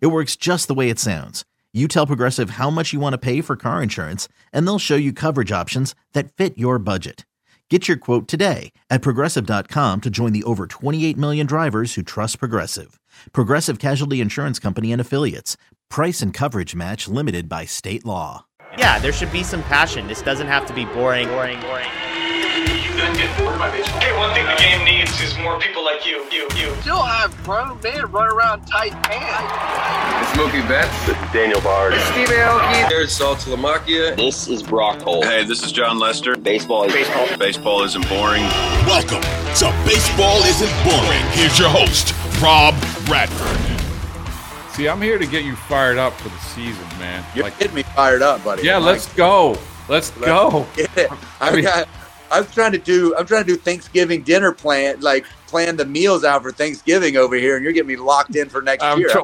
It works just the way it sounds. You tell Progressive how much you want to pay for car insurance, and they'll show you coverage options that fit your budget. Get your quote today at progressive.com to join the over 28 million drivers who trust Progressive. Progressive Casualty Insurance Company and Affiliates. Price and coverage match limited by state law. Yeah, there should be some passion. This doesn't have to be boring, boring, boring. Hey, one thing the game needs is more people like you. You, you. Still have grown men run around tight pants. Smokey Betts. Daniel Bard. Steve Aoki. There's Saltalamacchia. This is Brock Holt. Hey, this is Jon Lester. Baseball is baseball. Baseball isn't boring. Welcome to Baseball Isn't Boring. Here's your host, Rob Bradford. See, I'm here to get you fired up for the season, man. You're Like- getting me fired up, buddy. yeah, I'm let's like, go. Let's go. get it. I I mean- got. I'm trying to do. I'm trying to do Thanksgiving dinner plan, like plan the meals out for Thanksgiving over here, and you're getting me locked in for next I'm year.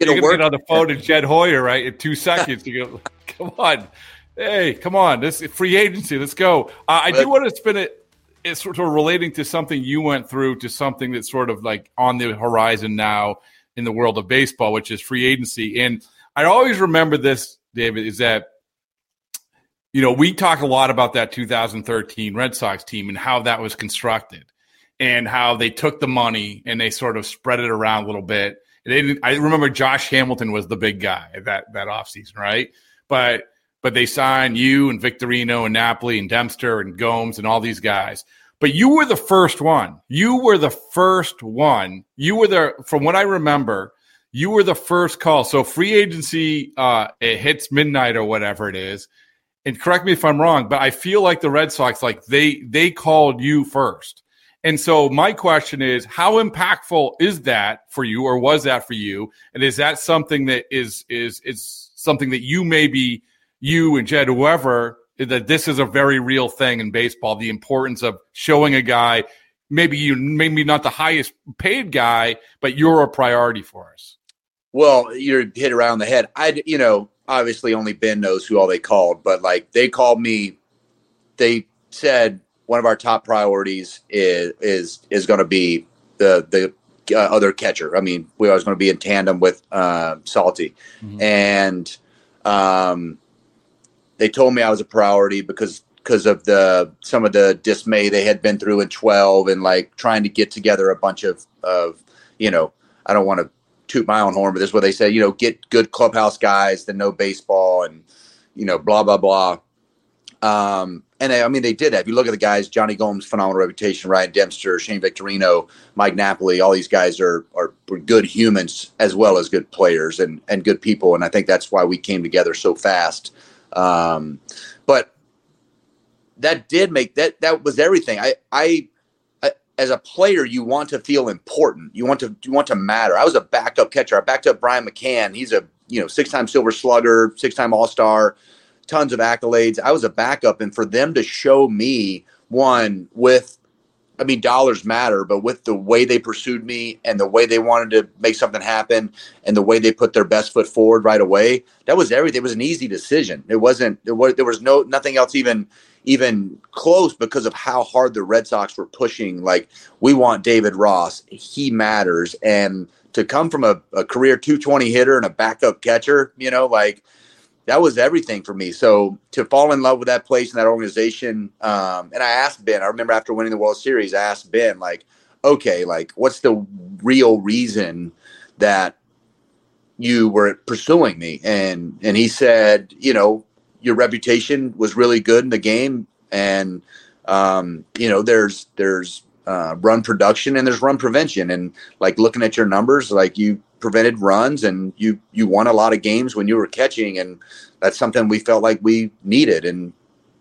you're work- get on the phone to Jed Hoyer, right? In two seconds, you go, come on, hey, come on, this is free agency. Let's go. Uh, I do want to spin it. It's sort of relating to something you went through to something that's sort of like on the horizon now in the world of baseball, which is free agency. And I always remember this, David, is that you know, we talk a lot about that 2013 Red Sox team and how that was constructed and how they took the money and they sort of spread it around a little bit. I remember Josh Hamilton was the big guy that that offseason, right? But but they signed you and Victorino and Napoli and Dempster and Gomes and all these guys. But you were the first one. You were the first one. You were the from what I remember, you were the first call. So free agency uh it hits midnight or whatever it is and correct me if I'm wrong, but I feel like the Red Sox, like they they called you first. And so my question is, how impactful is that for you, or was that for you? And is that something that is is is something that you maybe you and Jed, whoever, that this is a very real thing in baseball, the importance of showing a guy, maybe you maybe not the highest paid guy, but you're a priority for us. Well, you're hit around the head. I, you know, obviously only Ben knows who all they called, but like they called me. They said one of our top priorities is is is going to be the the uh, other catcher. I mean, we always going to be in tandem with uh, Salty, and um, they told me I was a priority because because of the some of the dismay they had been through in 12 and like trying to get together a bunch of of you know I don't want to toot my own horn but this is what they say, you know get good clubhouse guys that know baseball and you know blah blah blah. Um and I mean they did that. If you look at the guys Johnny Gomes phenomenal reputation Ryan Dempster Shane Victorino Mike Napoli all these guys are are good humans as well as good players and and good people. And I think that's why we came together so fast. Um but that did make that that was everything. I, I I as a player you want to feel important. You want to you want to matter. I was a backup catcher. I backed up Brian McCann. He's a you know six-time silver slugger, six-time all-star, tons of accolades. I was a backup and for them to show me one with I mean, dollars matter, but with the way they pursued me and the way they wanted to make something happen and the way they put their best foot forward right away, that was everything. It was an easy decision. It wasn't, there was, there was no, nothing else even, even close because of how hard the Red Sox were pushing. Like, we want David Ross. He matters. And to come from a, a career 220 hitter and a backup catcher, you know, like, that was everything for me. So to fall in love with that place and that organization, um, and I asked Ben. I remember after winning the World Series, I asked Ben, like, okay, like, what's the real reason that you were pursuing me and and he said you know your reputation was really good in the game. And um, you know there's there's uh, run production and there's run prevention. And like looking at your numbers like you prevented runs and you you won a lot of games when you were catching. And that's something we felt like we needed. And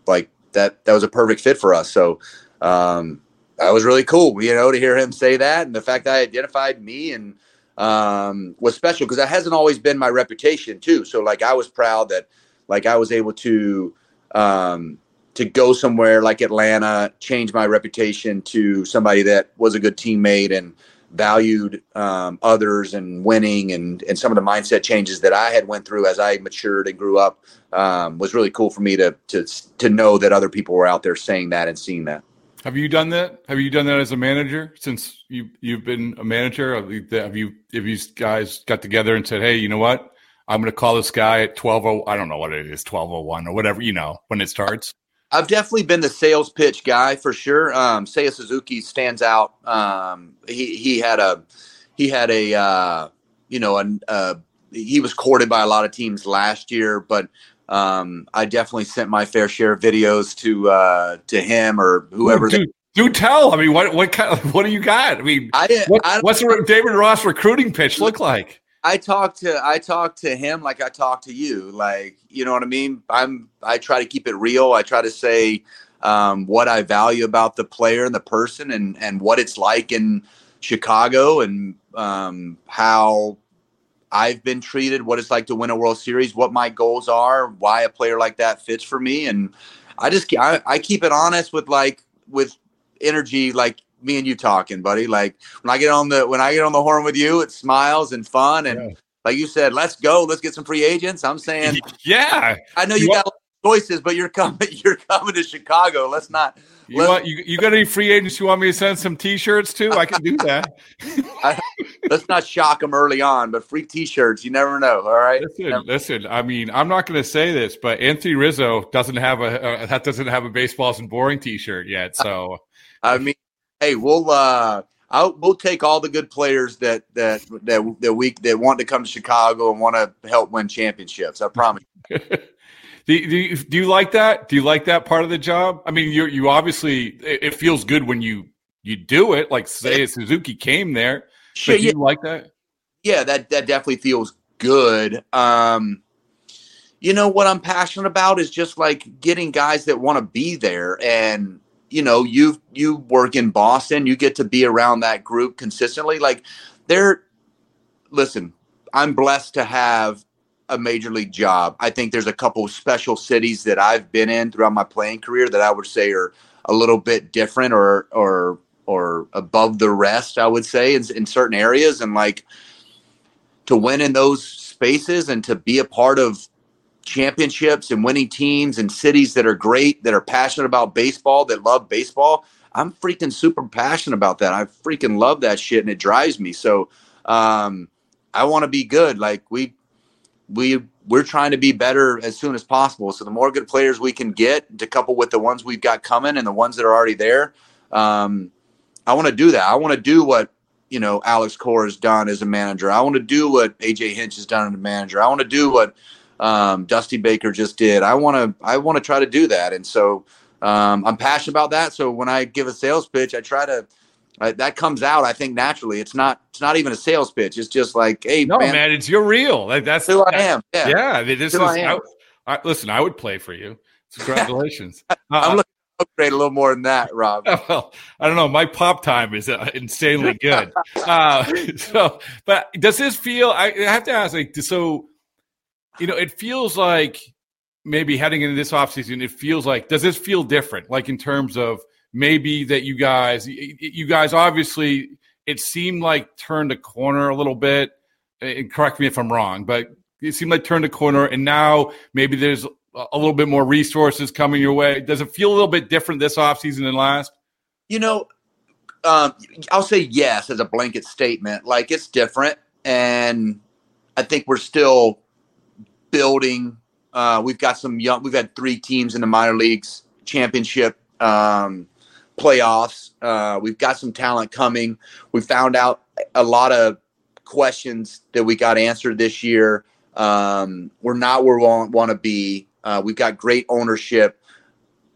like that that was a perfect fit for us. So um, that was really cool you know to hear him say that. And the fact that I identified me and um, was special because that hasn't always been my reputation too. So like I was proud that like I was able to um, to go somewhere like Atlanta, change my reputation to somebody that was a good teammate and valued um, others and winning and and some of the mindset changes that I had went through as I matured and grew up um, was really cool for me to to to know that other people were out there saying that and seeing that. Have you done that? Have you done that as a manager since you you've been a manager? Have you have you, guys got together and said, "Hey, you know what? I'm going to call this guy at 12 I don't know what it is, 1201 or whatever, you know, when it starts." I've definitely been the sales pitch guy for sure. Um, Seiya Suzuki stands out. Um, he he had a he had a uh, you know a, uh, he was courted by a lot of teams last year, but um, I definitely sent my fair share of videos to uh, to him or whoever. Dude, do tell. I mean, what what kind of, what do you got? I mean, I. What, I what's the David Ross recruiting pitch look like? I talk to I talked to him like I talk to you, like you know what I mean. I'm I try to keep it real. I try to say um, what I value about the player and the person, and and what it's like in Chicago, and um, how I've been treated, what it's like to win a World Series, what my goals are, why a player like that fits for me, and I just I, I keep it honest with like with energy, like me and you talking, buddy. Like when I get on the when I get on the horn with you, it's smiles and fun, and yeah. like you said, let's go, let's get some free agents. I'm saying, yeah, I know you, you got choices, but you're coming, you're coming to Chicago. Let's not you want you, you got any free agents you want me to send some T-shirts to? I can do that. I, let's not shock them early on, but free T-shirts, you never know. All right. Listen, never. listen. I mean, I'm not going to say this, but Anthony Rizzo doesn't have a uh, that doesn't have a Baseball Isn't Boring T-shirt yet. So, I mean, hey, we'll uh, I'll, we'll take all the good players that that that that we that want to come to Chicago and want to help win championships. I promise. Do, do, you, do you like that? Do you like that part of the job? I mean, you you obviously it, it feels good when you you do it. Like say Suzuki came there. Sure, yeah. you like that? Yeah, that that definitely feels good. Um, you know what I'm passionate about is just like getting guys that want to be there and you know you you work in Boston you get to be around that group consistently like they're listen I'm blessed to have a major league job. I think there's a couple of special cities that I've been in throughout my playing career that I would say are a little bit different or or or above the rest. I would say in, in certain areas, and like to win in those spaces and to be a part of championships and winning teams and cities that are great, that are passionate about baseball, that love baseball. I'm freaking super passionate about that. I freaking love that shit, and it drives me. So um, I want to be good. Like we we we're trying to be better as soon as possible. So the more good players we can get to couple with the ones we've got coming and the ones that are already there, um, I want to do that. I want to do what you know Alex Cora has done as a manager. I want to do what AJ Hinch has done as a manager. I want to do what um, Dusty Baker just did. I want to I want to try to do that. And so um, I'm passionate about that. So when I give a sales pitch, I try to uh, that comes out, I think, naturally. It's not. It's not even a sales pitch. It's just like, hey, no, man, man it's you're real. Like, that's who I am. Yeah, yeah. This is. I, I, listen, I would play for you. Congratulations. Uh, I'm looking to upgrade a little more than that, Rob. Well, I don't know. My pop time is uh, insanely good. uh, so, but does this feel? I have to ask. Like, so, you know, it feels like maybe heading into this offseason, it feels like. Does this feel different? Like in terms of maybe that you guys you guys obviously it seemed like turned a corner a little bit and correct me if i'm wrong but it seemed like turned a corner and now maybe there's a little bit more resources coming your way does it feel a little bit different this offseason than last you know um, i'll say yes as a blanket statement like it's different and i think we're still building uh, we've got some young we've had three teams in the minor leagues championship um, playoffs. Uh, we've got some talent coming. We found out a lot of questions that we got answered this year. Um, we're not where we want, to be. Uh, we've got great ownership,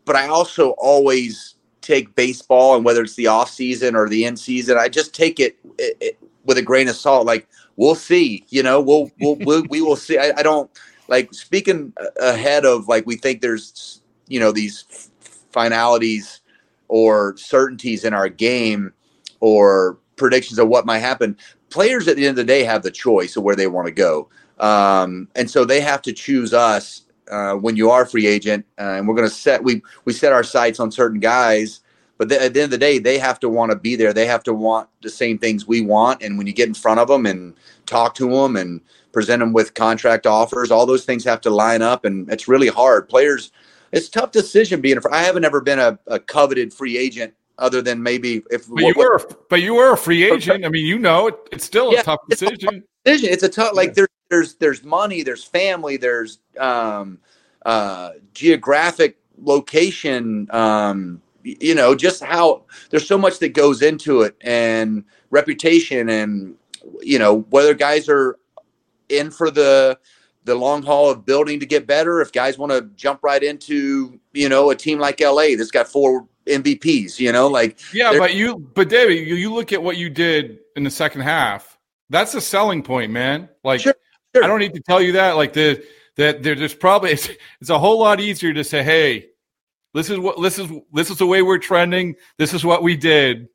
but I also always take baseball and whether it's the off season or the in season, I just take it, it, it with a grain of salt. Like we'll see, you know, we'll, we'll, we'll we will see. I, I, don't like speaking ahead of like, we think there's, you know, these finalities or certainties in our game or predictions of what might happen. Players at the end of the day have the choice of where they want to go. Um, and so they have to choose us uh, when you are a free agent. Uh, and we're going to set, we, we set our sights on certain guys, but at the end of the day, they have to want to be there. They have to want the same things we want. And when you get in front of them and talk to them and present them with contract offers, all those things have to line up. And it's really hard. Players, it's tough decision being. I haven't ever been a, a coveted free agent other than maybe if. But you what, were, but you were a free agent. I mean, you know, it, it's still yeah, a tough decision. It's a tough decision. It's a tough. Like there's there's there's money, there's family, there's um, uh, geographic location. Um, you know, just how there's so much that goes into it, and reputation, and you know whether guys are in for the the long haul of building to get better. If guys want to jump right into, you know, a team like LA that's got four MVPs, you know, like yeah, but you, but David, you, you look at what you did in the second half. That's a selling point, man. Like sure, sure. I don't need to tell you that. Like the that there's probably it's, it's a whole lot easier to say, hey, this is what this is this is the way we're trending. This is what we did.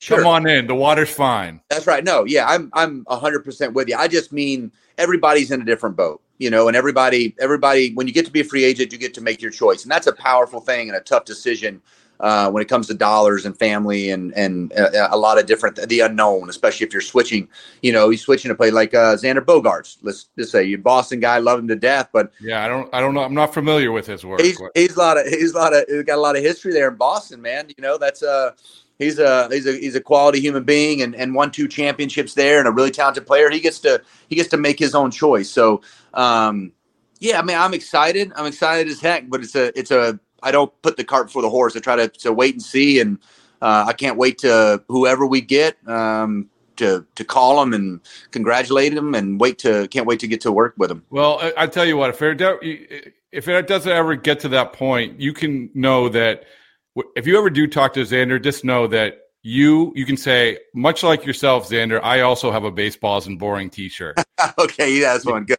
Sure. Come on in. The water's fine. That's right. No, yeah, I'm I'm hundred percent with you. I just mean everybody's in a different boat, you know, and everybody everybody when you get to be a free agent, you get to make your choice, and that's a powerful thing and a tough decision uh, when it comes to dollars and family and and uh, a lot of different the unknown, especially if you're switching. You know, he's switching to play like uh, Xander Bogaerts. Let's just say you Boston guy, love him to death, but yeah, I don't I don't know. I'm not familiar with his work. He's, he's a lot of he's a lot of he's got a lot of history there in Boston, man. You know, that's uh he's a he's a he's a quality human being and, and won two championships there and a really talented player. He gets to he gets to make his own choice. So um, yeah, I mean I'm excited. I'm excited as heck, but it's a it's a I don't put the cart before the horse. I try to, to wait and see, and uh, I can't wait to whoever we get um, to to call them and congratulate them, and wait to can't wait to get to work with them. Well, I, I tell you what, if it if it doesn't ever get to that point, you can know that if you ever do talk to Xander, just know that you you can say much like yourself, Xander. I also have a Baseball Isn't Boring T-shirt. okay, yeah, that's one good.